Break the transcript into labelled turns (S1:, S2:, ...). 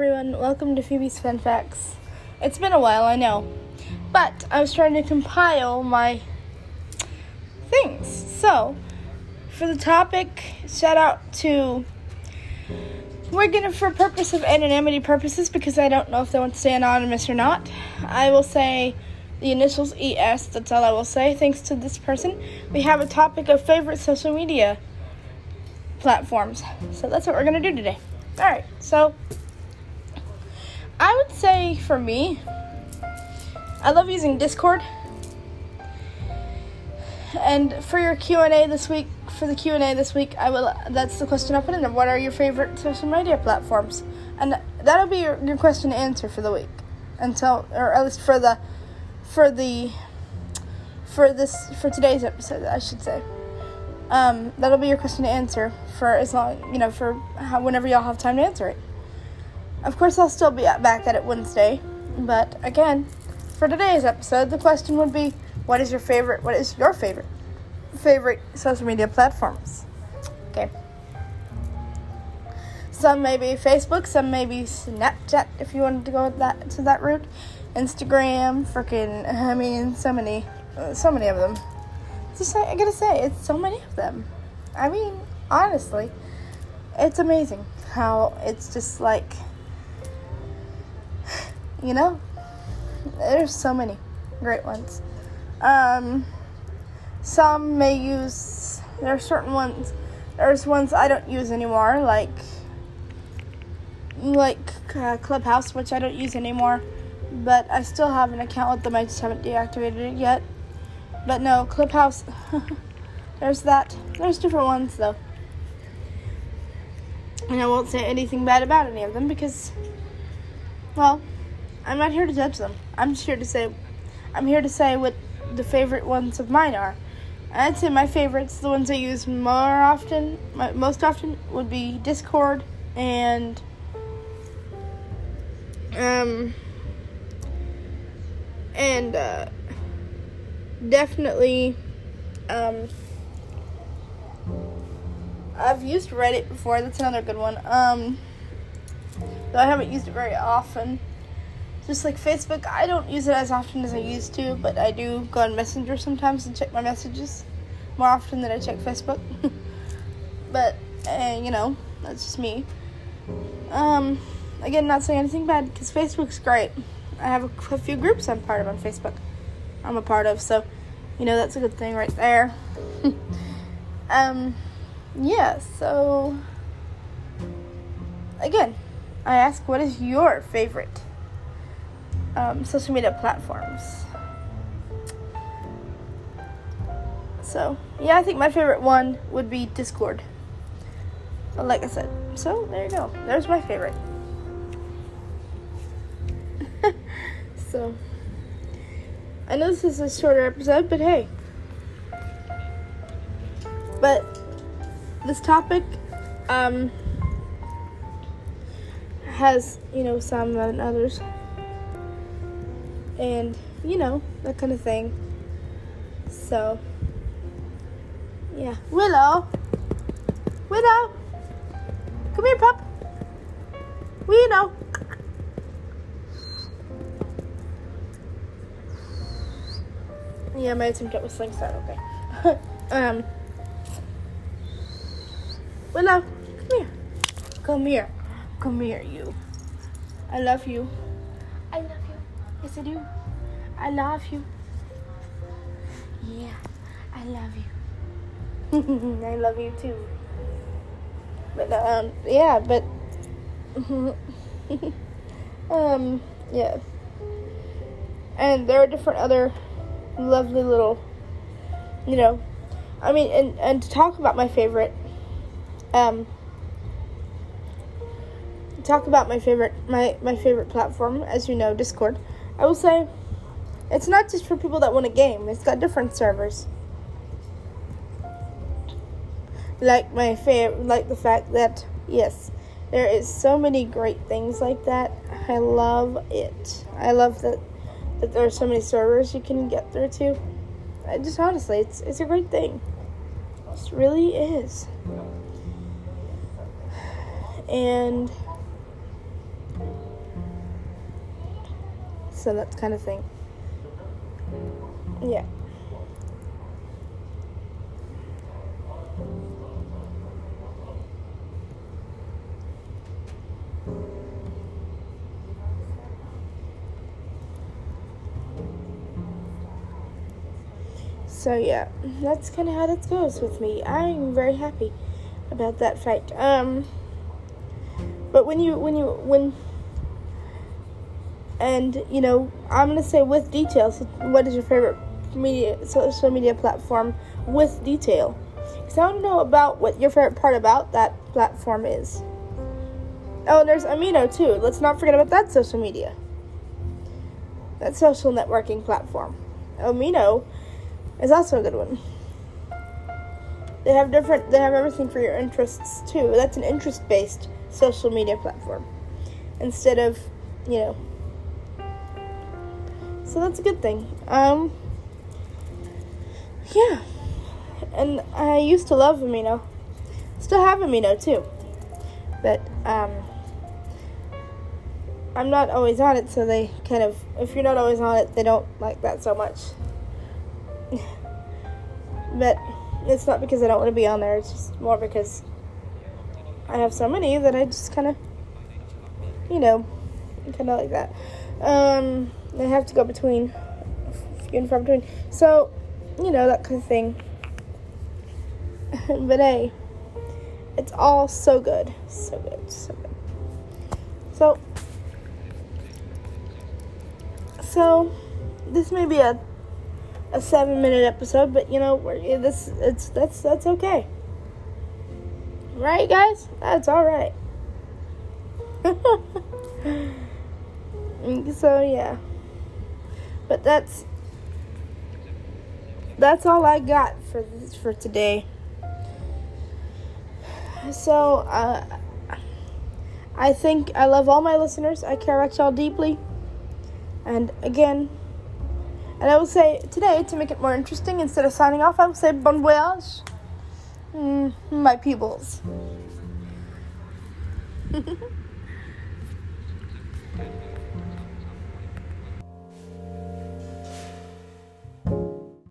S1: everyone, welcome to Phoebe's Fun Facts. It's been a while, I know, but I was trying to compile my things. So, for the topic, shout out to. We're gonna, for purpose of anonymity purposes, because I don't know if they want to stay anonymous or not, I will say the initials ES, that's all I will say. Thanks to this person, we have a topic of favorite social media platforms. So that's what we're gonna do today. Alright, so I would say for me, I love using Discord. And for your Q&A this week, for the Q&A this week, I will that's the question I put in there. What are your favorite social media platforms? And that'll be your, your question to answer for the week. Until or at least for the for the for this for today's episode, I should say. Um, that'll be your question to answer for as long you know for how, whenever y'all have time to answer it. Of course, I'll still be back at it Wednesday, but again, for today's episode, the question would be, what is your favorite? What is your favorite favorite social media platforms? Okay. Some may be Facebook, some may be Snapchat if you wanted to go that to that route. Instagram, freaking, I mean, so many, so many of them. Just I gotta say, it's so many of them. I mean, honestly, it's amazing how it's just like you know, there's so many great ones. Um, some may use, there are certain ones, there's ones I don't use anymore, like, like uh, Clubhouse, which I don't use anymore, but I still have an account with them, I just haven't deactivated it yet. But no, Clubhouse, there's that. There's different ones though. And I won't say anything bad about any of them because, well, I'm not here to judge them. I'm just here to say, I'm here to say what the favorite ones of mine are. I'd say my favorites, the ones I use more often, most often, would be Discord and um and uh, definitely um I've used Reddit before. That's another good one. Um, though I haven't used it very often. Just like Facebook, I don't use it as often as I used to, but I do go on Messenger sometimes and check my messages more often than I check Facebook. but, uh, you know, that's just me. Um, again, not saying anything bad because Facebook's great. I have a, a few groups I'm part of on Facebook. I'm a part of, so you know that's a good thing right there. um, yeah. So again, I ask, what is your favorite um, social media platforms. So, yeah, I think my favorite one would be Discord. But like I said, so there you go. There's my favorite. so, I know this is a shorter episode, but hey. But this topic um, has, you know, some and others and you know that kind of thing. So yeah, Willow, Willow, come here, pup. Willow. Yeah, my attempt at whistling started okay. um, Willow, come here, come here, come here, you. I love you. Yes, I do. I love you. Yeah, I love you. I love you too. But um, yeah, but um, yeah. And there are different other lovely little, you know, I mean, and and to talk about my favorite, um, talk about my favorite my my favorite platform, as you know, Discord. I will say it's not just for people that want a game, it's got different servers. Like my favorite, like the fact that, yes, there is so many great things like that. I love it. I love that that there are so many servers you can get through to. I just honestly, it's it's a great thing. It really is. And So that's kind of thing. Yeah. So yeah, that's kind of how that goes with me. I'm very happy about that fact. Um, but when you when you when and you know, I'm gonna say with details. What is your favorite media social media platform with detail? Because I want to know about what your favorite part about that platform is. Oh, and there's Amino too. Let's not forget about that social media. That social networking platform. Amino is also a good one. They have different. They have everything for your interests too. That's an interest-based social media platform instead of, you know. So that's a good thing. Um. Yeah, and I used to love Amino. Still have Amino too, but um. I'm not always on it, so they kind of, if you're not always on it, they don't like that so much. but it's not because I don't want to be on there, it's just more because I have so many that I just kind of, you know, kind of like that. Um, I have to go between, few and far between. So, you know, that kind of thing. but hey, it's all so good. So good, so good. So, so this may be a a seven minute episode, but you know, we're, this it's that's that's okay, right, guys? That's all right. so yeah, but that's that's all I got for this, for today. So uh, I think I love all my listeners. I care about y'all deeply. And again, and I will say today, to make it more interesting, instead of signing off, I will say bon voyage, mm, my peoples.